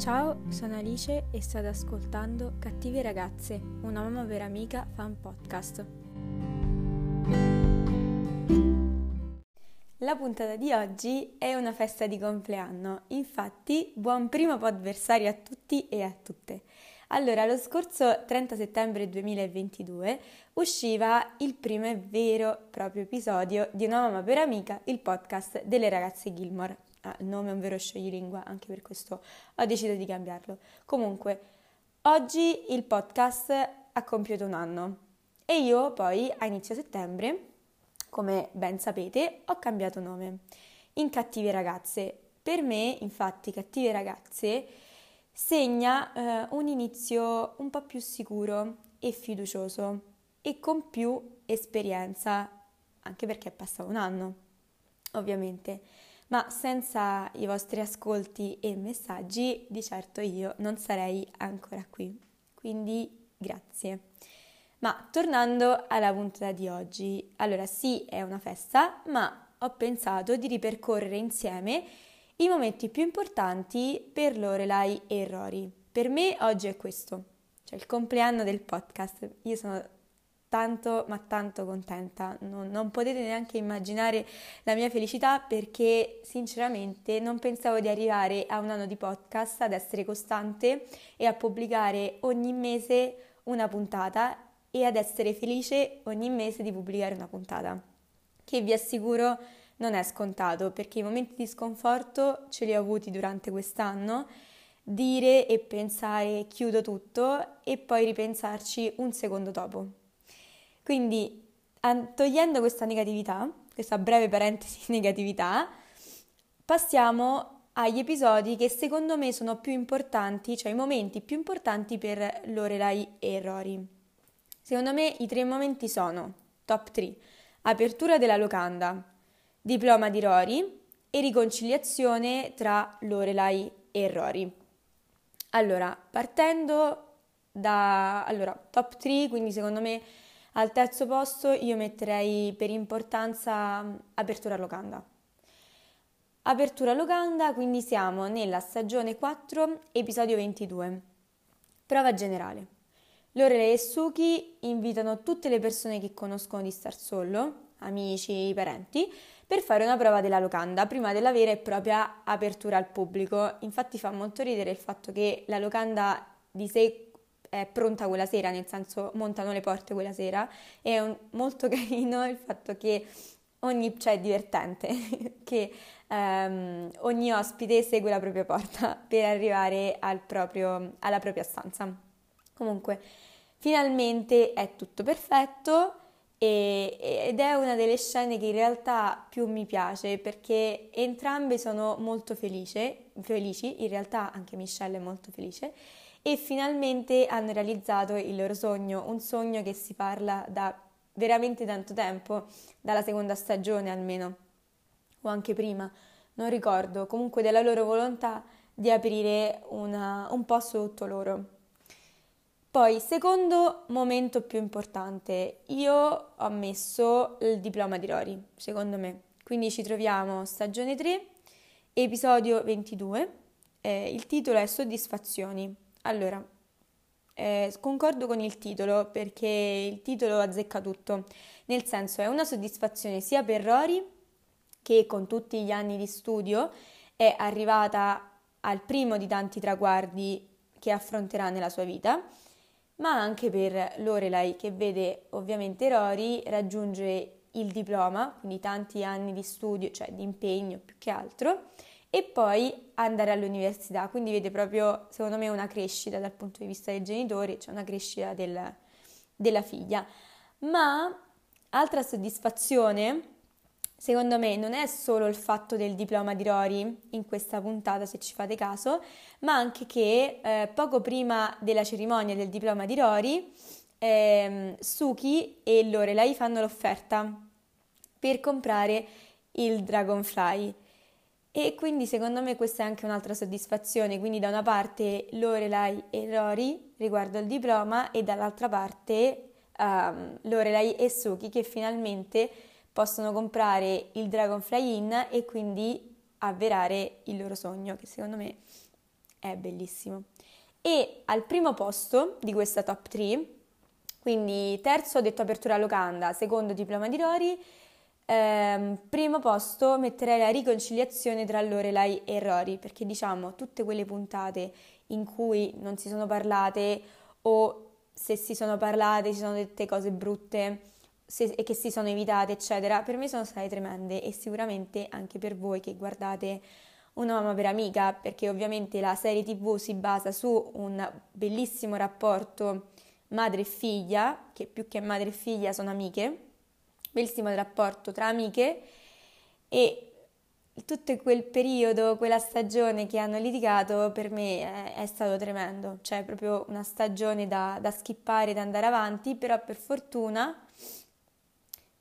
Ciao, sono Alice e state ascoltando Cattive ragazze, una mamma vera amica fan podcast. La puntata di oggi è una festa di compleanno, infatti buon primo podversario a tutti e a tutte. Allora, lo scorso 30 settembre 2022 usciva il primo e vero proprio episodio di Una mamma per amica, il podcast delle ragazze Gilmore. Ah, nome è un vero scioglilingua, anche per questo ho deciso di cambiarlo. Comunque, oggi il podcast ha compiuto un anno e io poi a inizio settembre, come ben sapete, ho cambiato nome in Cattive ragazze. Per me, infatti, Cattive ragazze segna eh, un inizio un po' più sicuro e fiducioso e con più esperienza, anche perché è passato un anno, ovviamente. Ma senza i vostri ascolti e messaggi, di certo io non sarei ancora qui. Quindi grazie. Ma tornando alla puntata di oggi, allora sì, è una festa, ma ho pensato di ripercorrere insieme i momenti più importanti per Lorelai e Rory. Per me oggi è questo, cioè il compleanno del podcast. Io sono tanto ma tanto contenta, non, non, potete neanche immaginare la mia felicità perché sinceramente non pensavo di arrivare a un anno di podcast, ad essere costante e a pubblicare ogni mese una puntata e ad essere felice ogni mese di pubblicare una puntata, che vi assicuro non è scontato perché i momenti di sconforto ce li ho avuti durante quest'anno, dire e pensare chiudo tutto e poi ripensarci un secondo dopo. Quindi togliendo questa negatività, questa breve parentesi negatività, passiamo agli episodi che secondo me sono più importanti, cioè i momenti più importanti per Lorelai e Rory. Secondo me i tre momenti sono top 3, apertura della locanda, diploma di Rory e riconciliazione tra Lorelai e Rory. Allora, partendo da allora, top 3, quindi secondo me al terzo posto io metterei per importanza apertura locanda. Apertura locanda, quindi siamo nella stagione 4, episodio 22. Prova generale. Lorelai e Suki invitano tutte le persone che conoscono di Star Solo, amici, parenti, per fare una prova della locanda prima della vera e propria apertura al pubblico. Infatti fa molto ridere il fatto che la locanda di sé è pronta quella sera, nel senso montano le porte quella sera. È un, molto carino il fatto che ogni, cioè è divertente, che um, ogni ospite segue la propria porta per arrivare al proprio, alla propria stanza. Comunque, finalmente è tutto perfetto e, ed è una delle scene che in realtà più mi piace perché entrambe sono molto felice, felici, in realtà anche Michelle è molto felice e finalmente hanno realizzato il loro sogno, un sogno che si parla da veramente tanto tempo, dalla seconda stagione almeno, o anche prima, non ricordo, comunque della loro volontà di aprire una, un posto tutto loro. Poi, secondo momento più importante, io ho messo il diploma di Rory, secondo me. Quindi ci troviamo stagione 3, episodio 22. Eh, il titolo è Soddisfazioni. Allora, eh, concordo con il titolo perché il titolo azzecca tutto. Nel senso, è una soddisfazione sia per Rory che con tutti gli anni di studio è arrivata al primo di tanti traguardi che affronterà nella sua vita ma anche per Lorelai che vede ovviamente Rory raggiungere il diploma, quindi tanti anni di studio, cioè di impegno più che altro, e poi andare all'università, quindi vede proprio secondo me una crescita dal punto di vista dei genitori, cioè una crescita del, della figlia. Ma altra soddisfazione Secondo me non è solo il fatto del diploma di Rory in questa puntata, se ci fate caso, ma anche che eh, poco prima della cerimonia del diploma di Rory, eh, Suki e Lorelai fanno l'offerta per comprare il Dragonfly. E quindi secondo me questa è anche un'altra soddisfazione, quindi da una parte Lorelai e Rory riguardo al diploma e dall'altra parte um, Lorelai e Suki che finalmente possono comprare il Dragonfly Inn e quindi avverare il loro sogno, che secondo me è bellissimo. E al primo posto di questa top 3, quindi terzo ho detto apertura locanda, secondo diploma di Rory, ehm, primo posto metterei la riconciliazione tra Lorelai e Rory, perché diciamo tutte quelle puntate in cui non si sono parlate o se si sono parlate si sono dette cose brutte se, e che si sono evitate, eccetera, per me sono state tremende e sicuramente anche per voi che guardate una mamma per amica, perché ovviamente la serie TV si basa su un bellissimo rapporto madre e figlia, che più che madre e figlia sono amiche, bellissimo rapporto tra amiche e tutto quel periodo, quella stagione che hanno litigato per me è, è stato tremendo, cioè proprio una stagione da, da skippare, da andare avanti, però per fortuna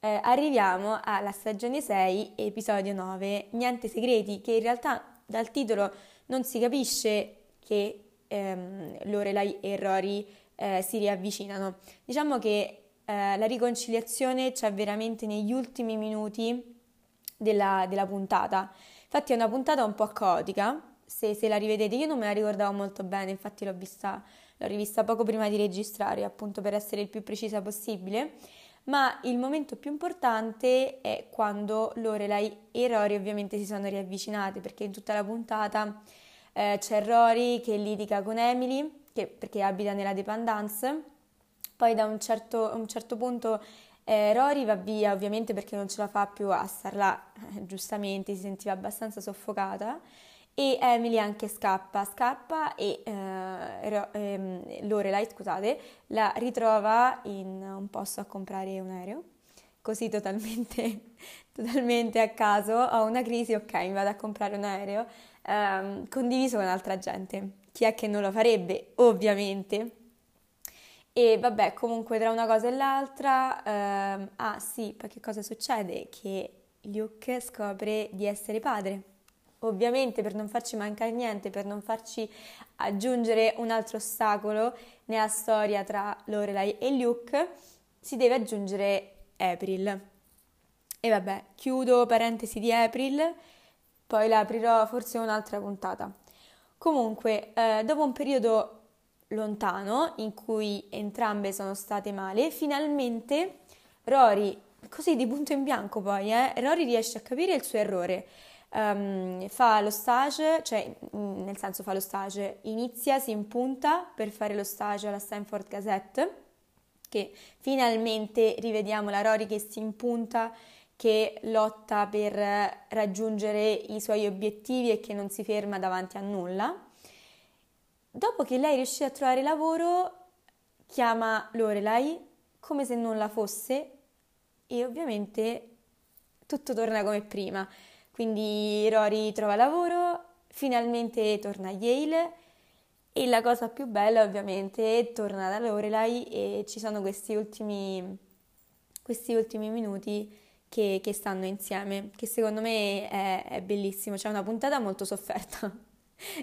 eh, arriviamo alla stagione 6, episodio 9, Niente segreti, che in realtà dal titolo non si capisce che ehm, Lorelai e Rory eh, si riavvicinano. Diciamo che eh, la riconciliazione c'è veramente negli ultimi minuti della, della, puntata. Infatti è una puntata un po' caotica, se, se, la rivedete io non me la ricordavo molto bene, infatti l'ho vista, l'ho rivista poco prima di registrare, appunto per essere il più precisa possibile ma il momento più importante è quando Lorelai e Rory ovviamente si sono riavvicinate perché in tutta la puntata eh, c'è Rory che litiga con Emily che, perché abita nella dependance, poi da un certo, un certo punto eh, Rory va via ovviamente perché non ce la fa più a star là, eh, giustamente si sentiva abbastanza soffocata e Emily anche scappa, scappa e eh, ehm, Lorelai, scusate, la ritrova in un posto a comprare un aereo, così totalmente, totalmente a caso, ho una crisi, ok, mi vado a comprare un aereo, ehm, condiviso con altra gente. Chi è che non lo farebbe? Ovviamente. E vabbè, comunque tra una cosa e l'altra, ehm, ah sì, poi che cosa succede? Che Luke scopre di essere padre Ovviamente per non farci mancare niente, per non farci aggiungere un altro ostacolo nella storia tra Lorelai e Luke, si deve aggiungere April. E vabbè, chiudo parentesi di April, poi la aprirò forse un'altra puntata. Comunque, eh, dopo un periodo lontano in cui entrambe sono state male, finalmente Rory, così di punto in bianco poi, eh, Rory riesce a capire il suo errore um, fa lo stage, cioè mm, nel senso fa lo stage, inizia, si impunta per fare lo stage alla Stanford Gazette, che finalmente rivediamo la Rory che si impunta, che lotta per raggiungere i suoi obiettivi e che non si ferma davanti a nulla. Dopo che lei riuscì a trovare lavoro, chiama Lorelai come se nulla fosse e ovviamente tutto torna come prima. Quindi Rory trova lavoro, finalmente torna a Yale e la cosa più bella ovviamente torna da Lorelai e ci sono questi ultimi, questi ultimi minuti che, che, stanno insieme, che secondo me è, è bellissimo. C'è una puntata molto sofferta.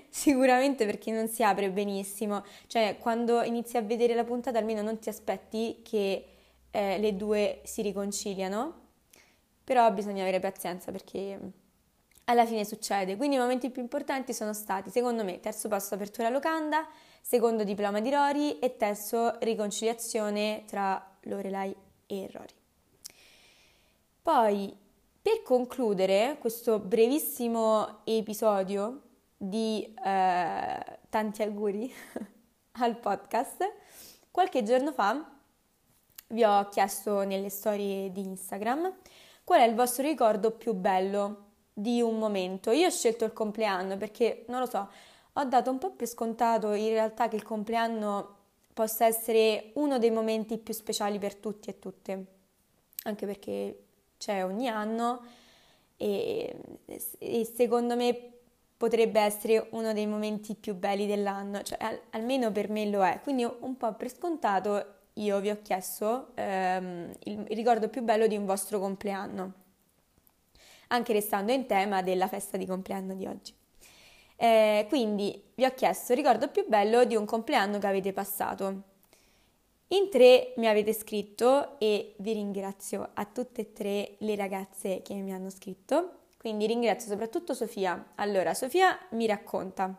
Sicuramente perché non si apre benissimo, cioè quando inizi a vedere la puntata almeno non ti aspetti che eh, le due si riconciliano, però bisogna avere pazienza perché alla fine succede. Quindi i momenti più importanti sono stati, secondo me, terzo passo apertura locanda, secondo diploma di Rory e terzo riconciliazione tra Lorelai e Rory. Poi, per concludere questo brevissimo episodio di eh, tanti auguri al podcast, qualche giorno fa vi ho chiesto nelle storie di Instagram qual è il vostro ricordo più bello di un momento. Io ho scelto il compleanno perché, non lo so, ho dato un po' per scontato in realtà che il compleanno possa essere uno dei momenti più speciali per tutti e tutte, anche perché c'è ogni anno e, e secondo me potrebbe essere uno dei momenti più belli dell'anno, cioè al, almeno per me lo è. Quindi un po' per scontato io vi ho chiesto ehm, il ricordo più bello di un vostro compleanno anche restando in tema della festa di compleanno di oggi. Eh, quindi vi ho chiesto il ricordo più bello di un compleanno che avete passato. In tre mi avete scritto e vi ringrazio a tutte e tre le ragazze che mi hanno scritto, quindi ringrazio soprattutto Sofia. Allora, Sofia mi racconta.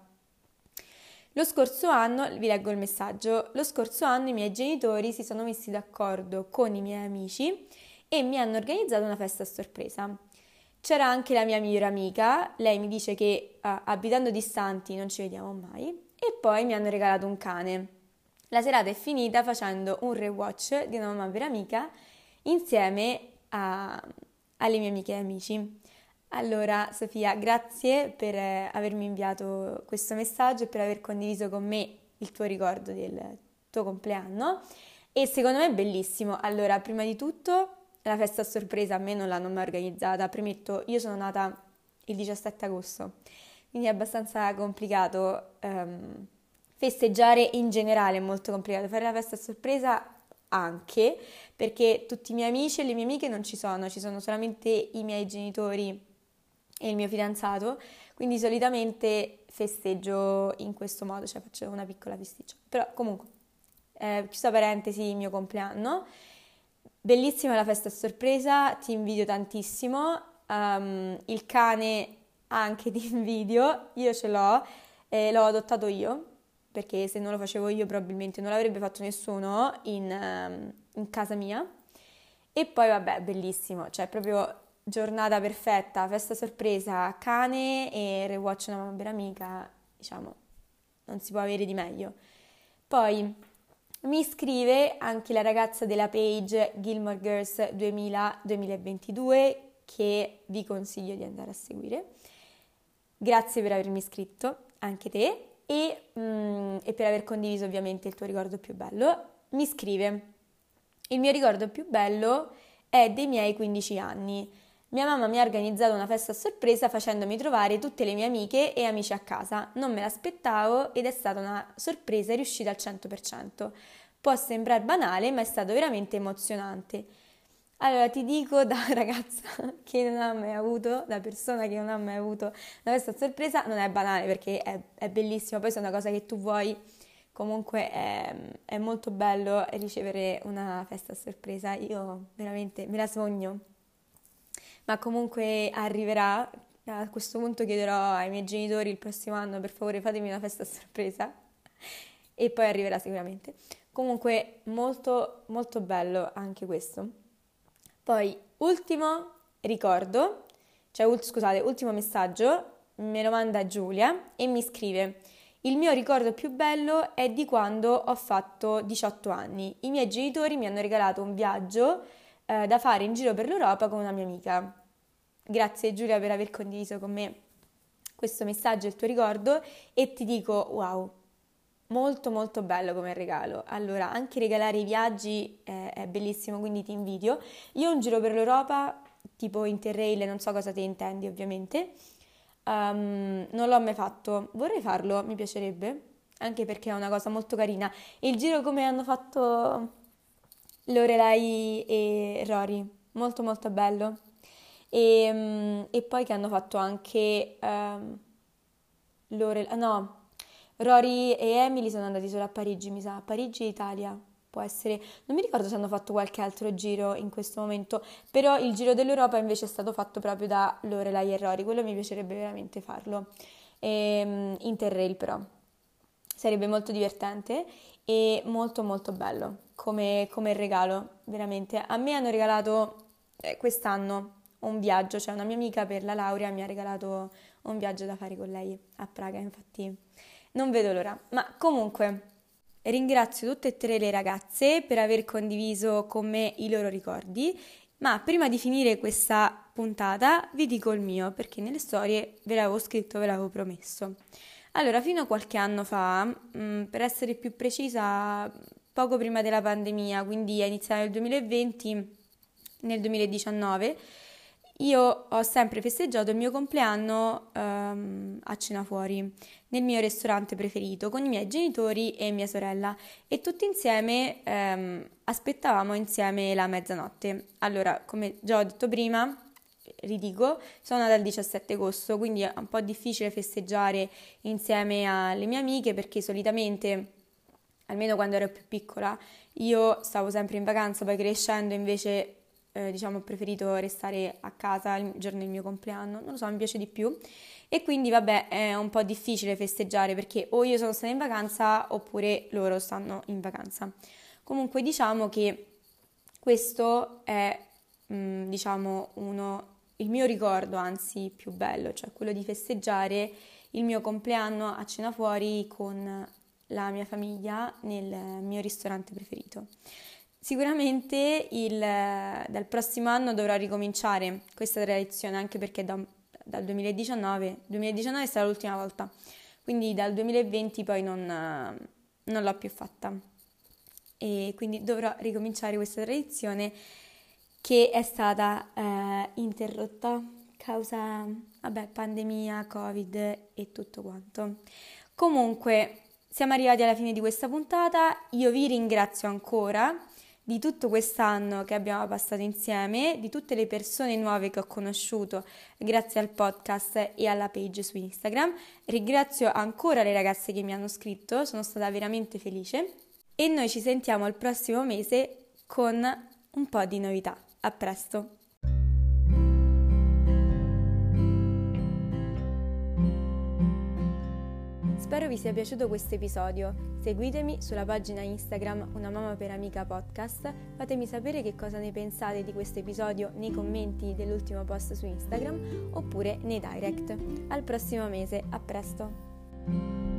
Lo scorso anno, vi leggo il messaggio, lo scorso anno i miei genitori si sono messi d'accordo con i miei amici e mi hanno organizzato una festa a sorpresa. C'era anche la mia migliore amica, lei mi dice che uh, abitando distanti non ci vediamo mai e poi mi hanno regalato un cane. La serata è finita facendo un rewatch di una mamma vera amica insieme a, alle mie amiche e amici. Allora, Sofia, grazie per eh, avermi inviato questo messaggio e per aver condiviso con me il tuo ricordo del tuo compleanno. E secondo me è bellissimo. Allora, prima di tutto, la festa a sorpresa a me non l'hanno mai organizzata. Premetto, io sono nata il 17 agosto, quindi è abbastanza complicato. Um, festeggiare in generale è molto complicato. Fare la festa a sorpresa anche perché tutti i miei amici e le mie amiche non ci sono, ci sono solamente i miei genitori e il mio fidanzato, quindi solitamente festeggio in questo modo, cioè faccio una piccola festiccia. Però comunque, eh, chiusa parentesi, il mio compleanno. Bellissima la festa a sorpresa, ti invidio tantissimo. Um, il cane anche ti invidio, io ce l'ho, e l'ho adottato io, perché se non lo facevo io probabilmente non l'avrebbe fatto nessuno in, um, in casa mia. E poi vabbè, bellissimo, cioè proprio giornata perfetta, festa sorpresa, cane e rewatch una vera amica, diciamo, non si può avere di meglio. Poi mi scrive anche la ragazza della page Gilmore Girls 2000-2022 che vi consiglio di andare a seguire. Grazie per avermi iscritto, anche te, e, mm, e per aver condiviso ovviamente il tuo ricordo più bello. Mi scrive, il mio ricordo più bello è dei miei 15 anni mia mamma mi ha organizzato una festa a sorpresa facendomi trovare tutte le mie amiche e amici a casa. Non me l'aspettavo ed è stata una sorpresa riuscita al 100%. Può sembrare banale, ma è stato veramente emozionante. Allora ti dico da ragazza che non ha mai avuto, da persona che non ha mai avuto una festa a sorpresa, non è banale perché è, è bellissimo, poi se è una cosa che tu vuoi, comunque è, è molto bello ricevere una festa a sorpresa, io veramente me la sogno ma comunque arriverà. A questo punto chiederò ai miei genitori il prossimo anno per favore fatemi una festa a sorpresa e poi arriverà sicuramente. Comunque molto molto bello anche questo. Poi ultimo ricordo, cioè ult- scusate, ultimo messaggio, me lo manda Giulia e mi scrive il mio ricordo più bello è di quando ho fatto 18 anni. I miei genitori mi hanno regalato un viaggio eh, da fare in giro per l'Europa con una mia amica. Grazie Giulia per aver condiviso con me questo messaggio e il tuo ricordo e ti dico wow, molto molto bello come regalo. Allora, anche regalare i viaggi è, è bellissimo, quindi ti invidio. Io un giro per l'Europa, tipo Interrail, non so cosa ti intendi ovviamente, um, non l'ho mai fatto, vorrei farlo, mi piacerebbe, anche perché è una cosa molto carina. Il giro come hanno fatto Lorelai e Rory, molto molto bello. E, ehm, e poi che hanno fatto anche um, Lorelai, no, Rory e Emily sono andati solo a Parigi, mi sa, Parigi Italia, può essere, non mi ricordo se hanno fatto qualche altro giro in questo momento, però il giro dell'Europa invece è stato fatto proprio da Lorelai e Rory, quello mi piacerebbe veramente farlo, e, um, Interrail però, sarebbe molto divertente e molto molto bello come, come regalo, veramente. A me hanno regalato eh, quest'anno un viaggio, cioè una mia amica per la laurea mi ha regalato un viaggio da fare con lei a Praga, infatti non vedo l'ora. Ma comunque ringrazio tutte e tre le ragazze per aver condiviso con me i loro ricordi, ma prima di finire questa puntata vi dico il mio, perché nelle storie ve l'avevo scritto, ve l'avevo promesso. Allora, fino a qualche anno fa, mh, mm, per essere più precisa, poco prima della pandemia, quindi a iniziare nel 2020, nel 2019, io ho sempre festeggiato il mio compleanno um, a cena fuori, nel mio ristorante preferito, con i miei genitori e mia sorella e tutti insieme um, aspettavamo insieme la mezzanotte. Allora, come già ho detto prima, ridico, sono il 17 agosto, quindi è un po' difficile festeggiare insieme alle mie amiche perché solitamente, almeno quando ero più piccola, io stavo sempre in vacanza, poi crescendo invece eh, diciamo, ho preferito restare a casa il giorno del mio compleanno, non lo so, mi piace di più. E quindi, vabbè, è un po' difficile festeggiare perché o io sono stata in vacanza oppure loro stanno in vacanza. Comunque, diciamo che questo è, mm, diciamo, uno, il mio ricordo, anzi, più bello, cioè quello di festeggiare il mio compleanno a cena fuori con la mia famiglia nel mio ristorante preferito. Sicuramente il, dal prossimo anno dovrò ricominciare questa tradizione anche perché da, dal 2019, 2019 è stata l'ultima volta, quindi dal 2020 poi non, non l'ho più fatta e quindi dovrò ricominciare questa tradizione che è stata eh, interrotta causa vabbè, pandemia, covid e tutto quanto. Comunque siamo arrivati alla fine di questa puntata, io vi ringrazio ancora di tutto quest'anno che abbiamo passato insieme, di tutte le persone nuove che ho conosciuto grazie al podcast e alla page su Instagram. Ringrazio ancora le ragazze che mi hanno scritto, sono stata veramente felice e noi ci sentiamo il prossimo mese con un po' di novità. A presto! Spero vi sia piaciuto questo episodio. Seguitemi sulla pagina Instagram Una Mamma per Amica Podcast. Fatemi sapere che cosa ne pensate di questo episodio nei commenti dell'ultimo post su Instagram oppure nei direct. Al prossimo mese, a presto!